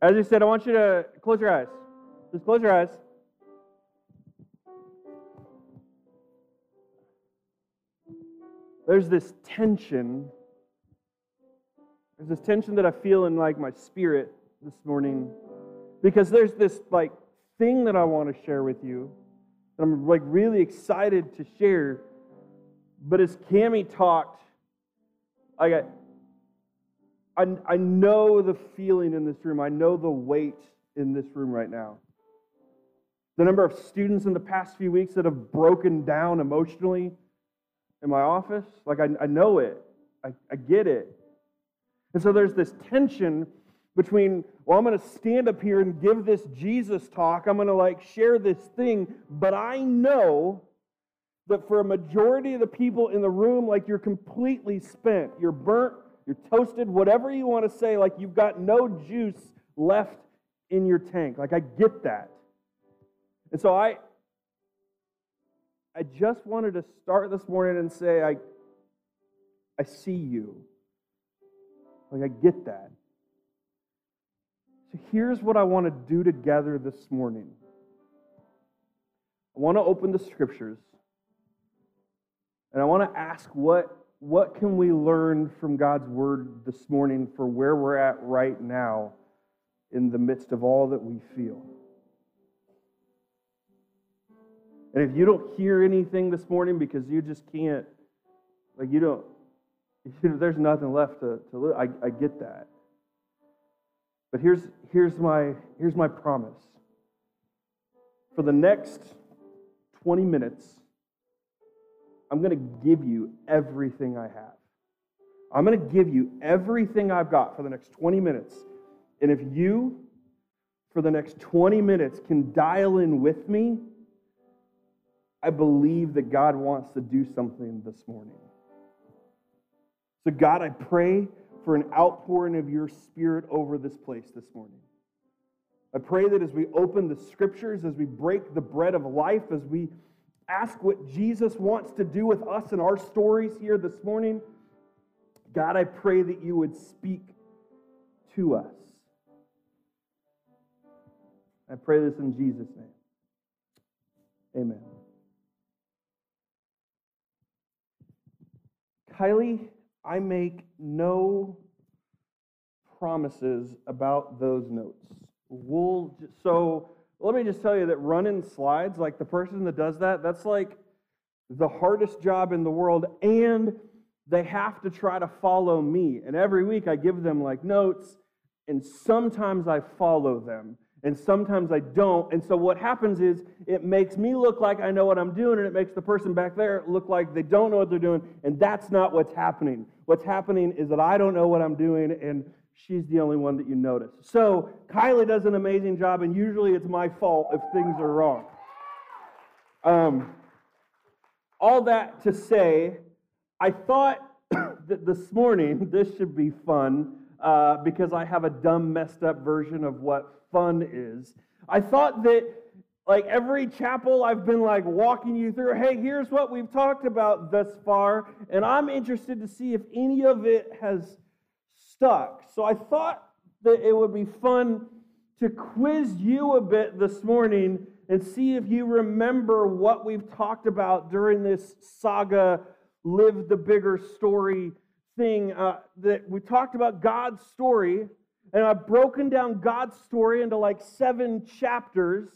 As I said, I want you to close your eyes. Just close your eyes. There's this tension. There's this tension that I feel in like my spirit this morning because there's this like thing that I want to share with you. that I'm like really excited to share. But as Cami talked, I I, I, I know the feeling in this room. I know the weight in this room right now. The number of students in the past few weeks that have broken down emotionally in my office, like I, I know it, I, I get it. And so there's this tension between, well, I'm going to stand up here and give this Jesus talk. I'm going to like share this thing, but I know that for a majority of the people in the room, like you're completely spent. You're burnt, you're toasted, whatever you want to say, like you've got no juice left in your tank. Like I get that. And so I I just wanted to start this morning and say I I see you. Like I get that. So here's what I want to do together this morning. I want to open the scriptures and I want to ask what what can we learn from God's word this morning for where we're at right now in the midst of all that we feel? And if you don't hear anything this morning because you just can't, like you don't, you know, there's nothing left to, to live. I, I get that. But here's, here's, my, here's my promise. For the next 20 minutes, I'm going to give you everything I have. I'm going to give you everything I've got for the next 20 minutes. And if you, for the next 20 minutes, can dial in with me, I believe that God wants to do something this morning. So, God, I pray for an outpouring of your spirit over this place this morning. I pray that as we open the scriptures, as we break the bread of life, as we ask what Jesus wants to do with us and our stories here this morning, God, I pray that you would speak to us. I pray this in Jesus' name. Amen. Kylie, I make no promises about those notes. We'll, so let me just tell you that running slides, like the person that does that, that's like the hardest job in the world. And they have to try to follow me. And every week I give them like notes, and sometimes I follow them, and sometimes I don't. And so what happens is it makes me look like I know what I'm doing, and it makes the person back there look like they don't know what they're doing. And that's not what's happening. What's happening is that I don't know what I'm doing, and she's the only one that you notice. So Kylie does an amazing job, and usually it's my fault if things are wrong. Um, all that to say, I thought that this morning this should be fun uh, because I have a dumb, messed up version of what fun is. I thought that like every chapel I've been like walking you through, hey, here's what we've talked about thus far, and I'm interested to see if any of it has stuck. So I thought that it would be fun to quiz you a bit this morning and see if you remember what we've talked about during this saga, Live the Bigger Story thing. Uh, that we talked about God's story, and I've broken down God's story into like seven chapters.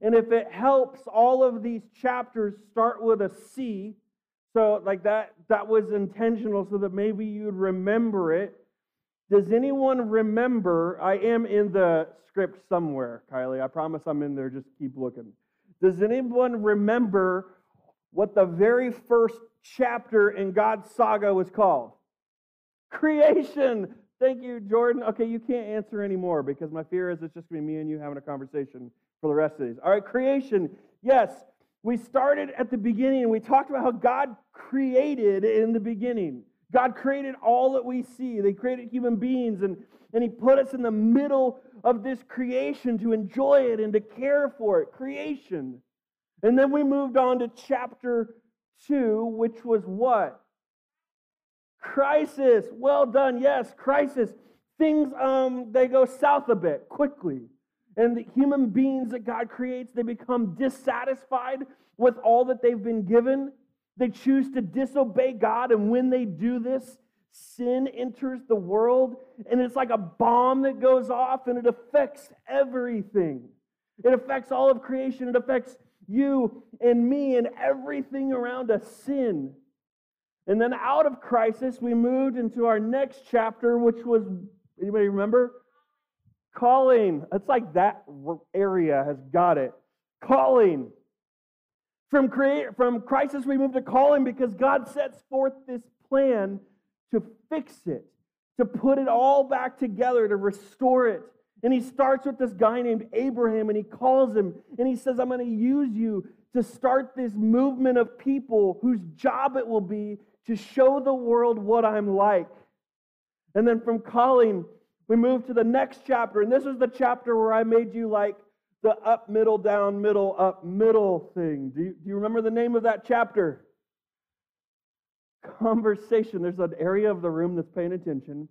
And if it helps, all of these chapters start with a C. So, like that, that was intentional so that maybe you'd remember it. Does anyone remember? I am in the script somewhere, Kylie. I promise I'm in there. Just keep looking. Does anyone remember what the very first chapter in God's saga was called? Creation. Thank you, Jordan. Okay, you can't answer anymore because my fear is it's just going to be me and you having a conversation for the rest of these. All right, creation. Yes, we started at the beginning and we talked about how God created in the beginning. God created all that we see. They created human beings, and, and He put us in the middle of this creation to enjoy it and to care for it. Creation. And then we moved on to chapter 2, which was what? Crisis. Well done. Yes, crisis. things um, they go south a bit quickly. And the human beings that God creates, they become dissatisfied with all that they've been given. They choose to disobey God, and when they do this, sin enters the world, and it's like a bomb that goes off, and it affects everything. It affects all of creation. It affects you and me and everything around us sin. And then out of crisis, we moved into our next chapter, which was, anybody remember? Calling. It's like that area has got it. Calling. From, create, from crisis, we move to calling because God sets forth this plan to fix it, to put it all back together, to restore it. And he starts with this guy named Abraham and he calls him and he says, I'm going to use you to start this movement of people whose job it will be to show the world what I'm like. And then from calling, we move to the next chapter. And this is the chapter where I made you like the up, middle, down, middle, up, middle thing. Do you, do you remember the name of that chapter? Conversation. There's an area of the room that's paying attention,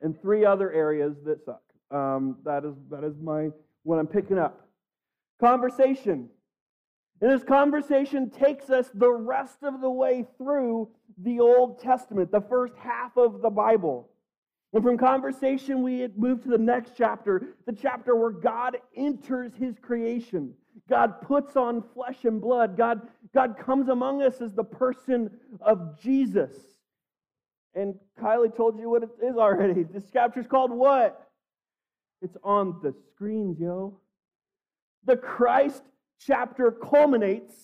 and three other areas that suck. Um, that is that is my what I'm picking up. Conversation. And this conversation takes us the rest of the way through the Old Testament, the first half of the Bible. And from conversation, we move to the next chapter, the chapter where God enters his creation. God puts on flesh and blood. God, God comes among us as the person of Jesus. And Kylie told you what it is already. This chapter is called what? It's on the screens, yo. The Christ chapter culminates.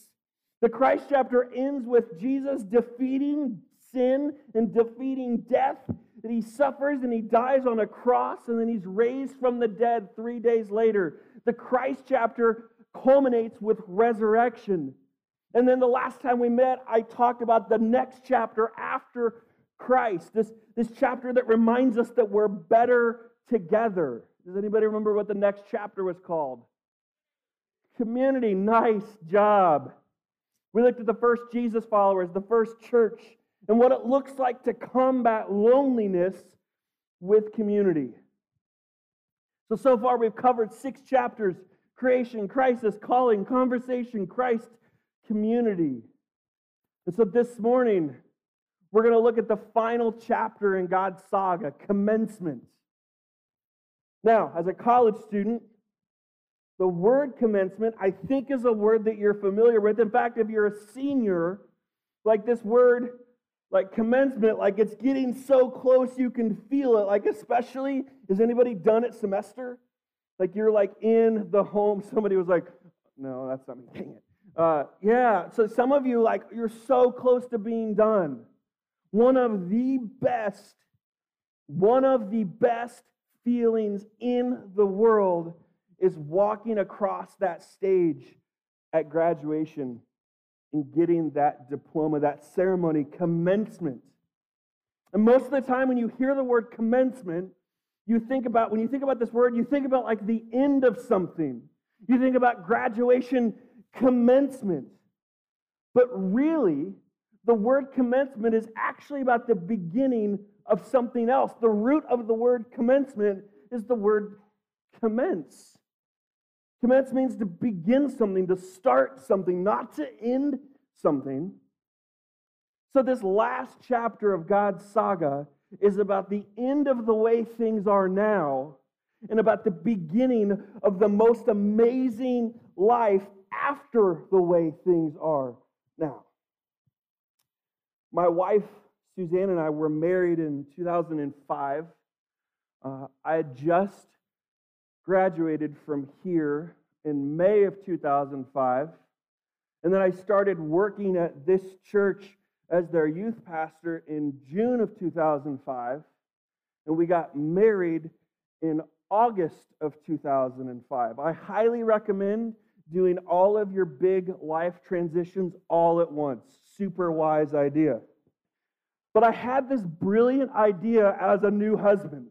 The Christ chapter ends with Jesus defeating sin and defeating death. That he suffers and he dies on a cross and then he's raised from the dead three days later. The Christ chapter culminates with resurrection. And then the last time we met, I talked about the next chapter after Christ, this, this chapter that reminds us that we're better together. Does anybody remember what the next chapter was called? Community. Nice job. We looked at the first Jesus followers, the first church, and what it looks like to combat loneliness with community. So, so far we've covered six chapters creation, crisis, calling, conversation, Christ, community. And so this morning, we're going to look at the final chapter in God's saga, commencement. Now, as a college student, the word commencement, I think, is a word that you're familiar with. In fact, if you're a senior, like this word, like commencement, like it's getting so close you can feel it. Like, especially, has anybody done it semester? Like, you're like in the home. Somebody was like, no, that's not me. Dang it. Uh, yeah, so some of you, like, you're so close to being done. One of the best, one of the best feelings in the world is walking across that stage at graduation and getting that diploma, that ceremony, commencement. And most of the time, when you hear the word commencement, you think about, when you think about this word, you think about like the end of something. You think about graduation commencement. But really, the word commencement is actually about the beginning of something else. The root of the word commencement is the word commence. Commence means to begin something, to start something, not to end something. So, this last chapter of God's saga is about the end of the way things are now and about the beginning of the most amazing life after the way things are now. My wife Suzanne and I were married in 2005. Uh, I had just graduated from here in May of 2005. And then I started working at this church as their youth pastor in June of 2005. And we got married in August of 2005. I highly recommend doing all of your big life transitions all at once. Super wise idea. But I had this brilliant idea as a new husband.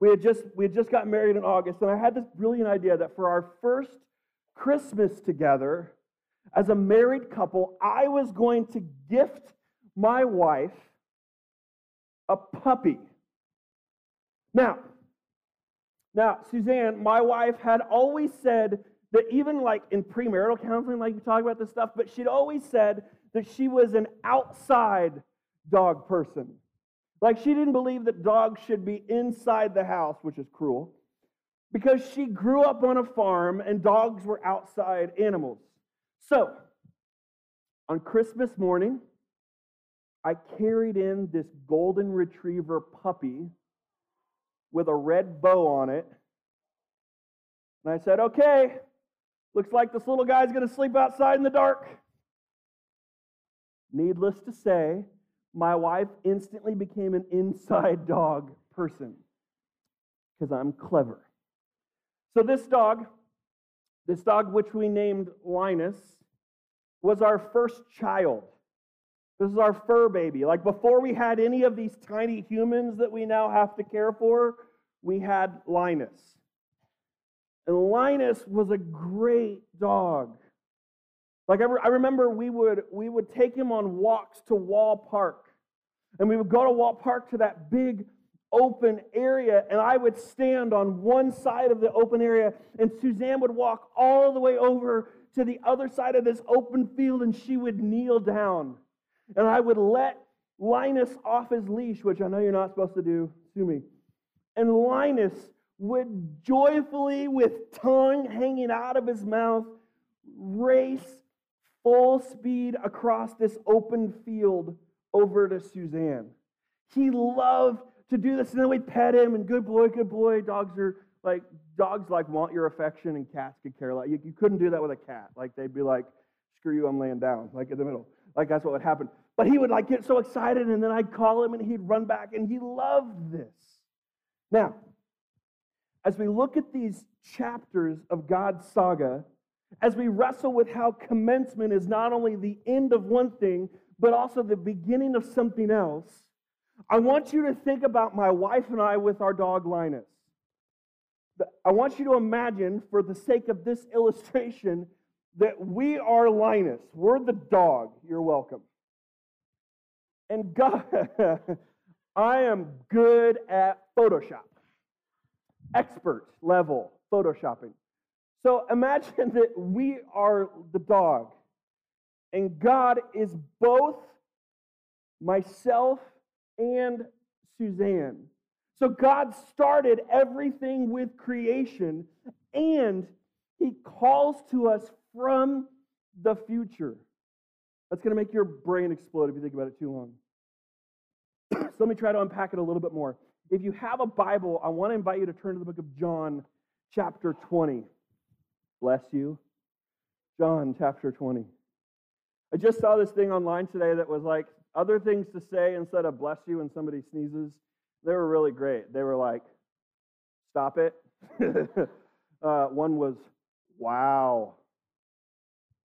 We had just we had just got married in August, and I had this brilliant idea that for our first Christmas together, as a married couple, I was going to gift my wife a puppy. Now, now, Suzanne, my wife had always said that even like in premarital counseling, like you talk about this stuff, but she'd always said that she was an outside dog person. Like she didn't believe that dogs should be inside the house, which is cruel, because she grew up on a farm and dogs were outside animals. So, on Christmas morning, I carried in this golden retriever puppy with a red bow on it. And I said, okay, looks like this little guy's going to sleep outside in the dark. Needless to say, my wife instantly became an inside dog person because I'm clever. So, this dog, this dog which we named Linus, was our first child. This is our fur baby. Like before we had any of these tiny humans that we now have to care for, we had Linus. And Linus was a great dog. Like I, re- I remember we would we would take him on walks to Wall Park. And we would go to Wall Park to that big open area, and I would stand on one side of the open area, and Suzanne would walk all the way over to the other side of this open field, and she would kneel down. And I would let Linus off his leash, which I know you're not supposed to do, sue me. And Linus would joyfully, with tongue hanging out of his mouth, race full speed across this open field over to Suzanne. He loved to do this, and then we'd pet him, and good boy, good boy. Dogs are like, dogs like want your affection, and cats could care less. You, you couldn't do that with a cat. Like, they'd be like, screw you, I'm laying down, like in the middle. Like, that's what would happen. But he would like get so excited, and then I'd call him, and he'd run back, and he loved this. Now, as we look at these chapters of God's saga, as we wrestle with how commencement is not only the end of one thing, but also the beginning of something else, I want you to think about my wife and I with our dog Linus. I want you to imagine, for the sake of this illustration, that we are Linus. We're the dog. You're welcome. And God, I am good at Photoshop, expert level Photoshopping. So imagine that we are the dog, and God is both myself and Suzanne. So God started everything with creation, and He calls to us from the future. That's going to make your brain explode if you think about it too long. so let me try to unpack it a little bit more. If you have a Bible, I want to invite you to turn to the book of John, chapter 20. Bless you. John, chapter 20. I just saw this thing online today that was like other things to say instead of bless you when somebody sneezes. They were really great. They were like, stop it. uh, one was, wow.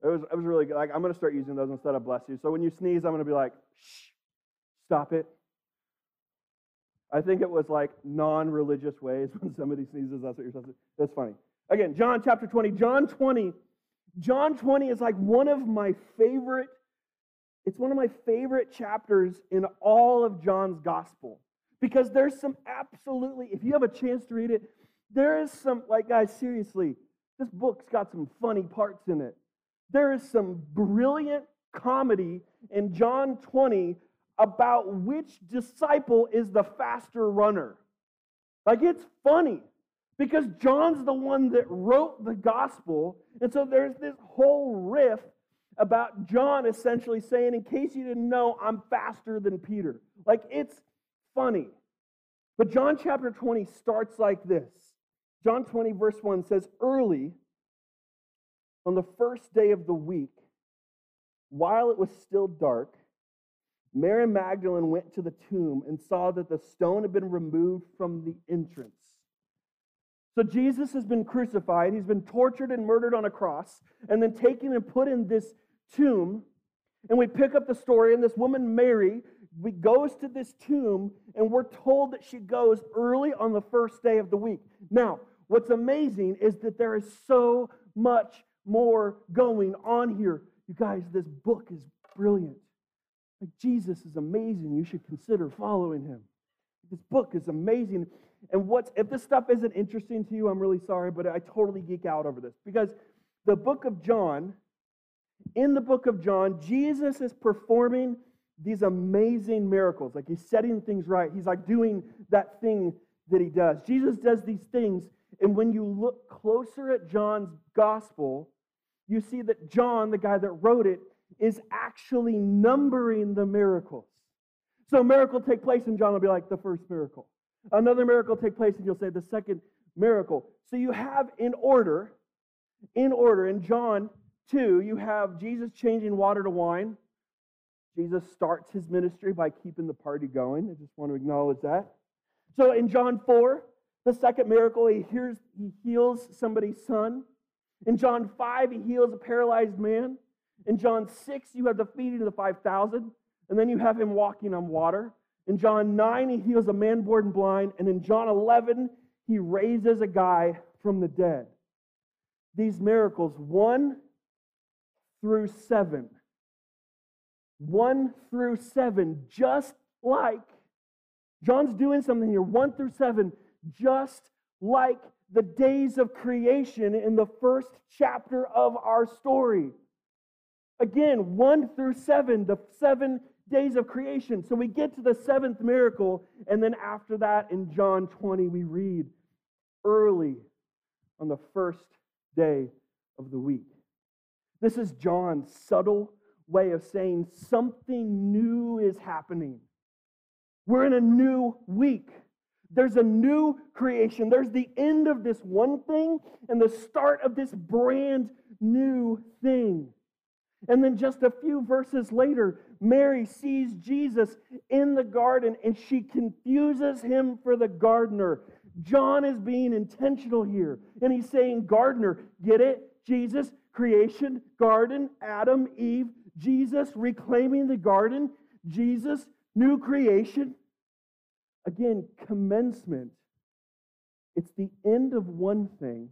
It was, it was really good. Like, I'm going to start using those instead of bless you. So when you sneeze, I'm going to be like, shh, stop it. I think it was like non religious ways when somebody sneezes, that's what you're supposed to. That's funny. Again, John chapter 20. John 20. John 20 is like one of my favorite, it's one of my favorite chapters in all of John's gospel. Because there's some absolutely, if you have a chance to read it, there is some, like, guys, seriously, this book's got some funny parts in it. There is some brilliant comedy in John 20 about which disciple is the faster runner. Like, it's funny because John's the one that wrote the gospel. And so there's this whole riff about John essentially saying, in case you didn't know, I'm faster than Peter. Like, it's funny. But John chapter 20 starts like this John 20, verse 1 says, Early on the first day of the week, while it was still dark, Mary Magdalene went to the tomb and saw that the stone had been removed from the entrance. So Jesus has been crucified, he's been tortured and murdered on a cross, and then taken and put in this tomb. And we pick up the story, and this woman, Mary, we goes to this tomb, and we're told that she goes early on the first day of the week. Now, what's amazing is that there is so much more going on here. You guys, this book is brilliant. Like, Jesus is amazing. You should consider following him. This book is amazing. And what's if this stuff isn't interesting to you, I'm really sorry, but I totally geek out over this because the book of John, in the book of John, Jesus is performing these amazing miracles. Like he's setting things right. He's like doing that thing that he does. Jesus does these things, and when you look closer at John's gospel, you see that John, the guy that wrote it, is actually numbering the miracles. So a miracle take place, and John will be like the first miracle. Another miracle take place, and you'll say the second miracle. So you have in order, in order, in John 2, you have Jesus changing water to wine. Jesus starts his ministry by keeping the party going. I just want to acknowledge that. So in John 4, the second miracle, he, hears, he heals somebody's son. In John 5, he heals a paralyzed man. In John 6, you have the feeding of the 5,000, and then you have him walking on water. In John 9, he heals a man born blind. And in John 11, he raises a guy from the dead. These miracles, 1 through 7. 1 through 7, just like John's doing something here, 1 through 7, just like the days of creation in the first chapter of our story. Again, 1 through 7, the seven days of creation. So we get to the seventh miracle, and then after that, in John 20, we read early on the first day of the week. This is John's subtle way of saying something new is happening. We're in a new week. There's a new creation. There's the end of this one thing and the start of this brand new thing. And then just a few verses later, Mary sees Jesus in the garden and she confuses him for the gardener. John is being intentional here. And he's saying, Gardener, get it? Jesus, creation, garden, Adam, Eve, Jesus reclaiming the garden, Jesus, new creation. Again, commencement. It's the end of one thing,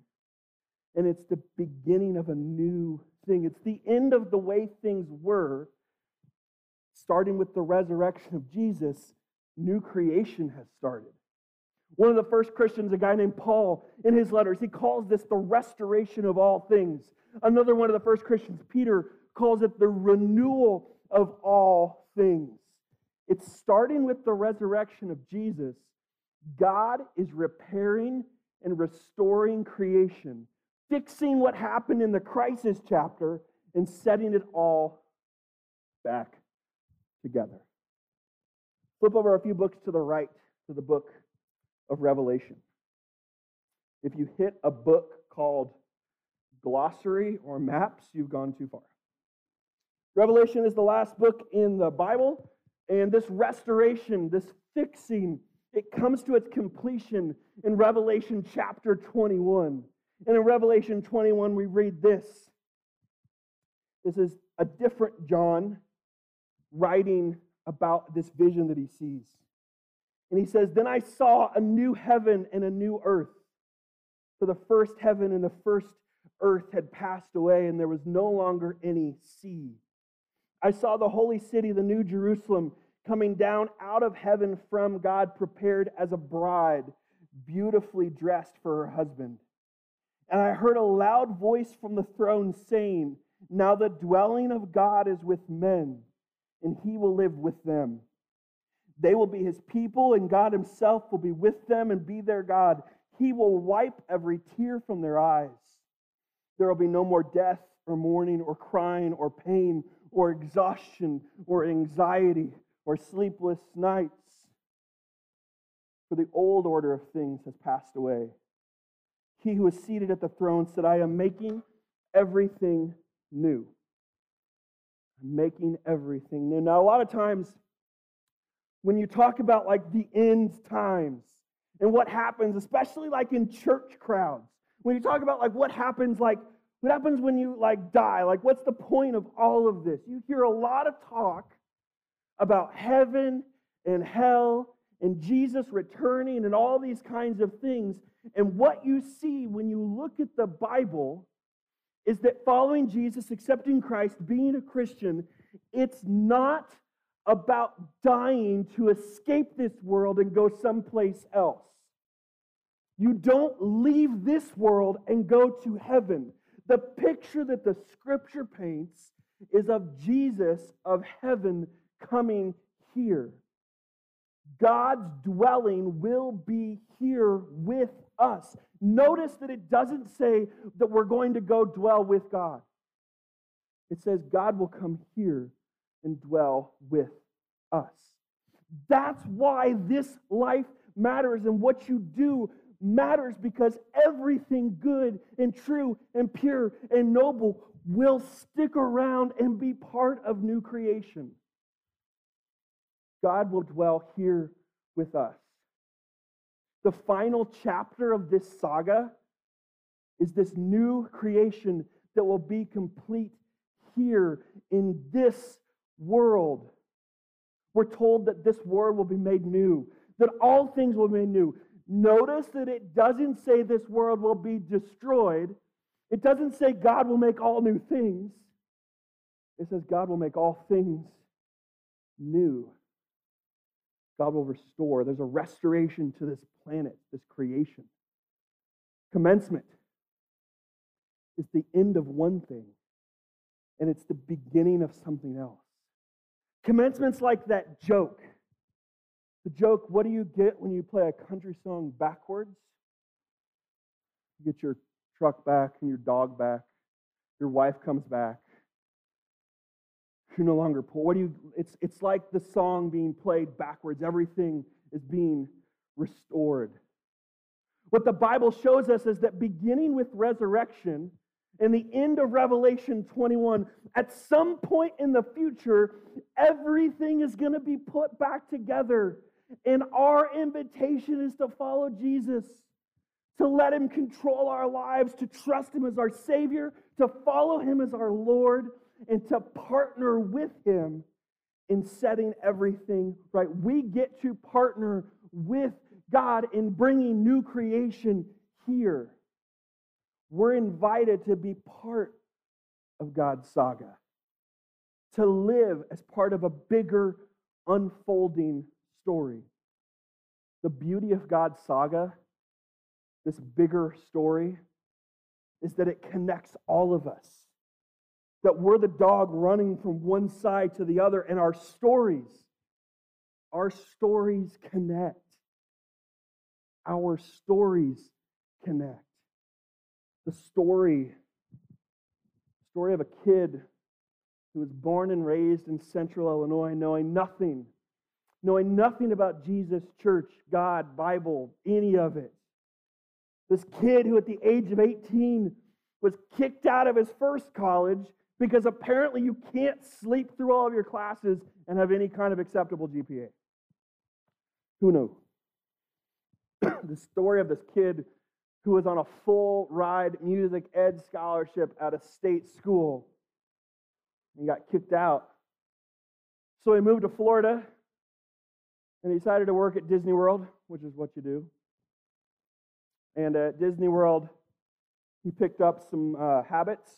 and it's the beginning of a new thing. It's the end of the way things were, starting with the resurrection of Jesus. New creation has started. One of the first Christians, a guy named Paul, in his letters, he calls this the restoration of all things. Another one of the first Christians, Peter, calls it the renewal of all things. It's starting with the resurrection of Jesus. God is repairing and restoring creation, fixing what happened in the crisis chapter and setting it all back together. Flip over a few books to the right to the book of Revelation. If you hit a book called glossary or maps, you've gone too far. Revelation is the last book in the Bible, and this restoration, this fixing, it comes to its completion in Revelation chapter 21. And in Revelation 21, we read this. This is a different John writing about this vision that he sees. And he says, Then I saw a new heaven and a new earth. For the first heaven and the first earth had passed away, and there was no longer any sea. I saw the holy city, the new Jerusalem, coming down out of heaven from God, prepared as a bride, beautifully dressed for her husband. And I heard a loud voice from the throne saying, Now the dwelling of God is with men, and he will live with them. They will be his people, and God himself will be with them and be their God. He will wipe every tear from their eyes. There will be no more death, or mourning, or crying, or pain or exhaustion or anxiety or sleepless nights. For the old order of things has passed away. He who is seated at the throne said, I am making everything new. I'm making everything new. Now, a lot of times when you talk about like the end times and what happens, especially like in church crowds, when you talk about like what happens like what happens when you like die? Like, what's the point of all of this? You hear a lot of talk about heaven and hell and Jesus returning and all these kinds of things. And what you see when you look at the Bible is that following Jesus, accepting Christ, being a Christian, it's not about dying to escape this world and go someplace else. You don't leave this world and go to heaven. The picture that the scripture paints is of Jesus of heaven coming here. God's dwelling will be here with us. Notice that it doesn't say that we're going to go dwell with God. It says God will come here and dwell with us. That's why this life matters and what you do matters because everything good and true and pure and noble will stick around and be part of new creation. God will dwell here with us. The final chapter of this saga is this new creation that will be complete here in this world. We're told that this world will be made new, that all things will be made new. Notice that it doesn't say this world will be destroyed. It doesn't say God will make all new things. It says God will make all things new. God will restore. There's a restoration to this planet, this creation. Commencement is the end of one thing, and it's the beginning of something else. Commencement's like that joke. The joke, what do you get when you play a country song backwards? You get your truck back and your dog back. Your wife comes back. You're no longer poor. What do you it's it's like the song being played backwards. Everything is being restored. What the Bible shows us is that beginning with resurrection, and the end of Revelation 21, at some point in the future, everything is going to be put back together. And our invitation is to follow Jesus, to let Him control our lives, to trust Him as our Savior, to follow Him as our Lord, and to partner with Him in setting everything right. We get to partner with God in bringing new creation here. We're invited to be part of God's saga, to live as part of a bigger unfolding story. The beauty of God's saga, this bigger story, is that it connects all of us. That we're the dog running from one side to the other, and our stories, our stories connect. Our stories connect the story story of a kid who was born and raised in central Illinois, knowing nothing, knowing nothing about Jesus, church, God, Bible, any of it. This kid who, at the age of 18, was kicked out of his first college because apparently you can't sleep through all of your classes and have any kind of acceptable GPA. Who knew? the story of this kid who was on a full ride music ed scholarship at a state school. He got kicked out. So he moved to Florida and he decided to work at Disney World, which is what you do. And at Disney World, he picked up some uh, habits.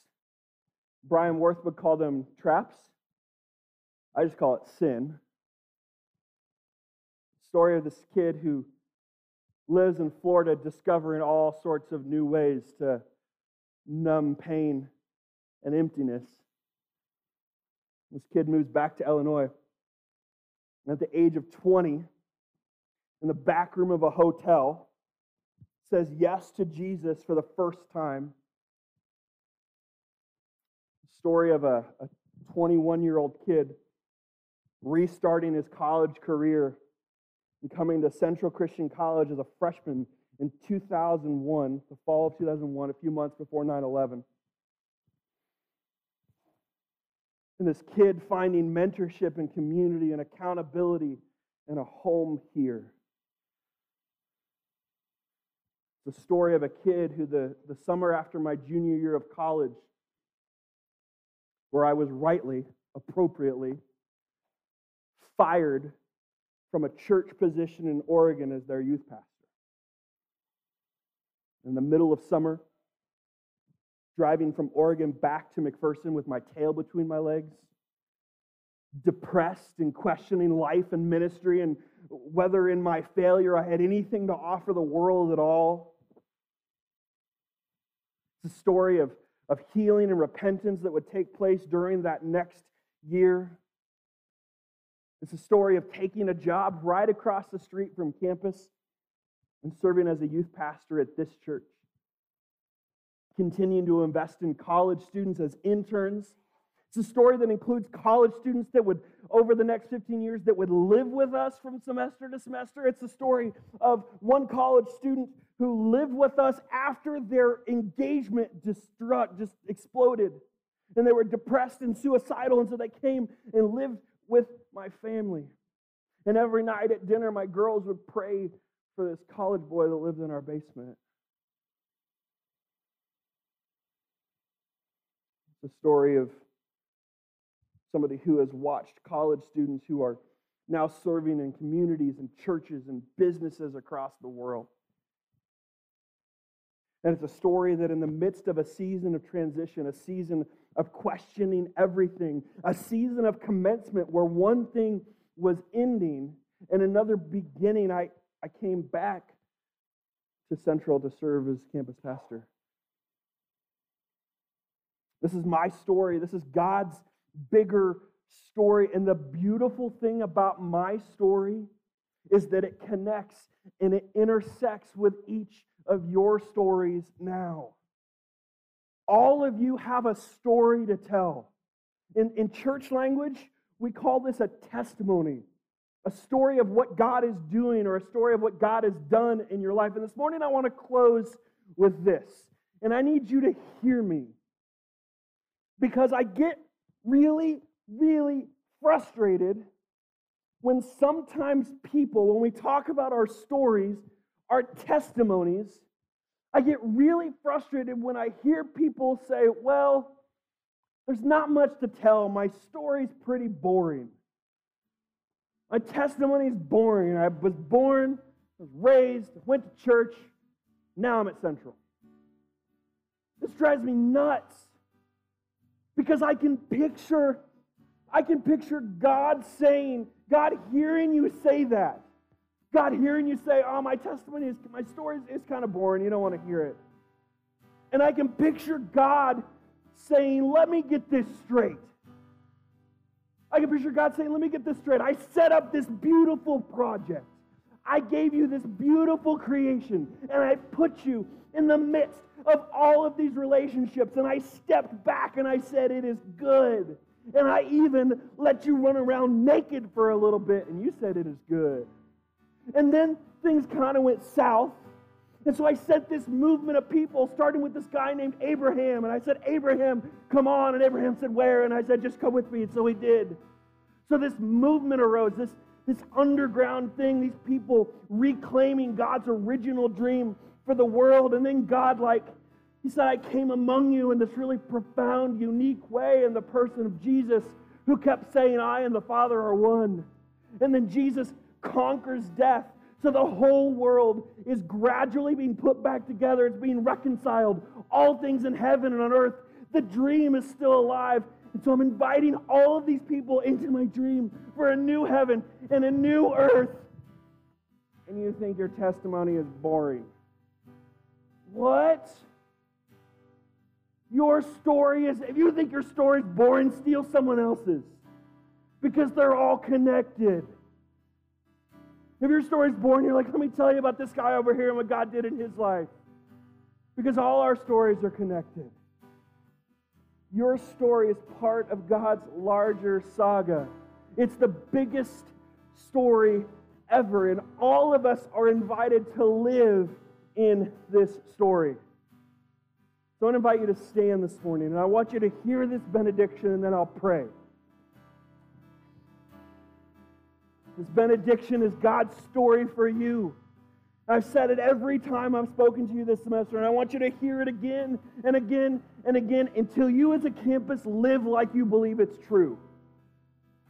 Brian Worth would call them traps. I just call it sin. Story of this kid who lives in Florida discovering all sorts of new ways to numb pain and emptiness. This kid moves back to Illinois. And at the age of 20, in the back room of a hotel, says yes to Jesus for the first time. The story of a 21 year old kid restarting his college career and coming to Central Christian College as a freshman in 2001, the fall of 2001, a few months before 9 11. And this kid finding mentorship and community and accountability and a home here. The story of a kid who, the, the summer after my junior year of college, where I was rightly, appropriately, fired from a church position in Oregon as their youth pastor. In the middle of summer, driving from Oregon back to McPherson with my tail between my legs, depressed and questioning life and ministry and whether in my failure I had anything to offer the world at all. It's a story of, of healing and repentance that would take place during that next year. It's a story of taking a job right across the street from campus and serving as a youth pastor at this church. Continuing to invest in college students as interns it's a story that includes college students that would, over the next 15 years, that would live with us from semester to semester. It's a story of one college student who lived with us after their engagement destruct, just exploded. And they were depressed and suicidal, and so they came and lived with my family. And every night at dinner, my girls would pray for this college boy that lived in our basement. It's a story of somebody who has watched college students who are now serving in communities and churches and businesses across the world. And it's a story that, in the midst of a season of transition, a season of questioning everything, a season of commencement where one thing was ending and another beginning, I, I came back to Central to serve as campus pastor. This is my story. This is God's bigger story. And the beautiful thing about my story is that it connects and it intersects with each of your stories now. All of you have a story to tell. In, in church language, we call this a testimony, a story of what God is doing or a story of what God has done in your life. And this morning, I want to close with this. And I need you to hear me because I get really, really frustrated when sometimes people, when we talk about our stories, our testimonies, I get really frustrated when I hear people say, well, there's not much to tell. My story's pretty boring. My testimony is boring. I was born, was raised, went to church, now I'm at Central. This drives me nuts because I can picture I can picture God saying, God hearing you say that. God hearing you say, "Oh, my testimony is my story is, is kind of boring. You don't want to hear it." And I can picture God saying, "Let me get this straight." I can picture God saying, "Let me get this straight. I set up this beautiful project. I gave you this beautiful creation, and I put you in the midst of all of these relationships. And I stepped back and I said, It is good. And I even let you run around naked for a little bit, and you said it is good. And then things kind of went south. And so I sent this movement of people, starting with this guy named Abraham. And I said, Abraham, come on. And Abraham said, Where? And I said, Just come with me. And so he did. So this movement arose, this, this underground thing, these people reclaiming God's original dream for the world. And then God, like, He said, I came among you in this really profound, unique way in the person of Jesus, who kept saying, I and the Father are one. And then Jesus conquers death. So the whole world is gradually being put back together. It's being reconciled. All things in heaven and on earth. The dream is still alive. And so I'm inviting all of these people into my dream for a new heaven and a new earth. And you think your testimony is boring. What? Your story is, if you think your story is boring, steal someone else's. Because they're all connected. If your story is boring, you're like, let me tell you about this guy over here and what God did in his life. Because all our stories are connected. Your story is part of God's larger saga. It's the biggest story ever, and all of us are invited to live in this story. So I invite you to stand this morning, and I want you to hear this benediction, and then I'll pray. This benediction is God's story for you. I've said it every time I've spoken to you this semester, and I want you to hear it again and again and again until you as a campus live like you believe it's true.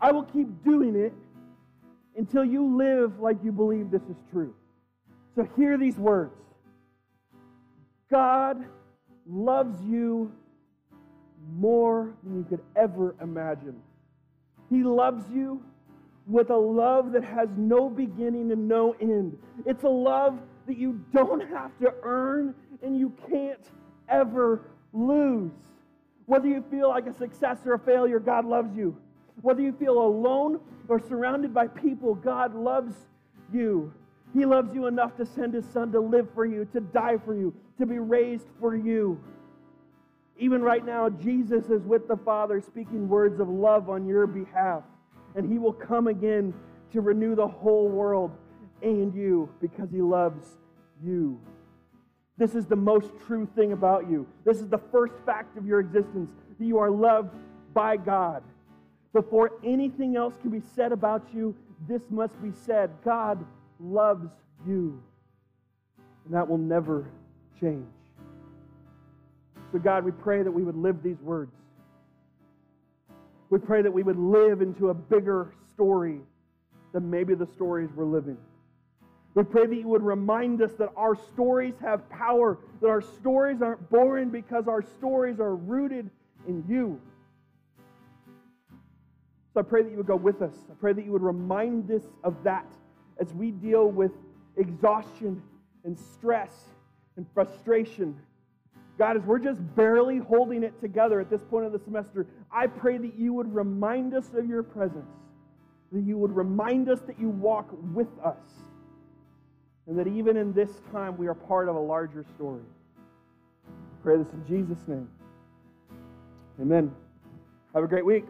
I will keep doing it until you live like you believe this is true. So hear these words God loves you more than you could ever imagine. He loves you with a love that has no beginning and no end. It's a love that you don't have to earn and you can't ever lose. Whether you feel like a success or a failure, God loves you. Whether you feel alone or surrounded by people, God loves you. He loves you enough to send his son to live for you, to die for you, to be raised for you. Even right now, Jesus is with the Father speaking words of love on your behalf. And he will come again to renew the whole world and you because he loves you. This is the most true thing about you. This is the first fact of your existence that you are loved by God. Before anything else can be said about you, this must be said God loves you. And that will never change. So, God, we pray that we would live these words. We pray that we would live into a bigger story than maybe the stories we're living. We pray that you would remind us that our stories have power, that our stories aren't boring because our stories are rooted in you. So I pray that you would go with us. I pray that you would remind us of that as we deal with exhaustion and stress and frustration. God, as we're just barely holding it together at this point of the semester, I pray that you would remind us of your presence, that you would remind us that you walk with us and that even in this time we are part of a larger story. I pray this in Jesus' name. Amen. Have a great week.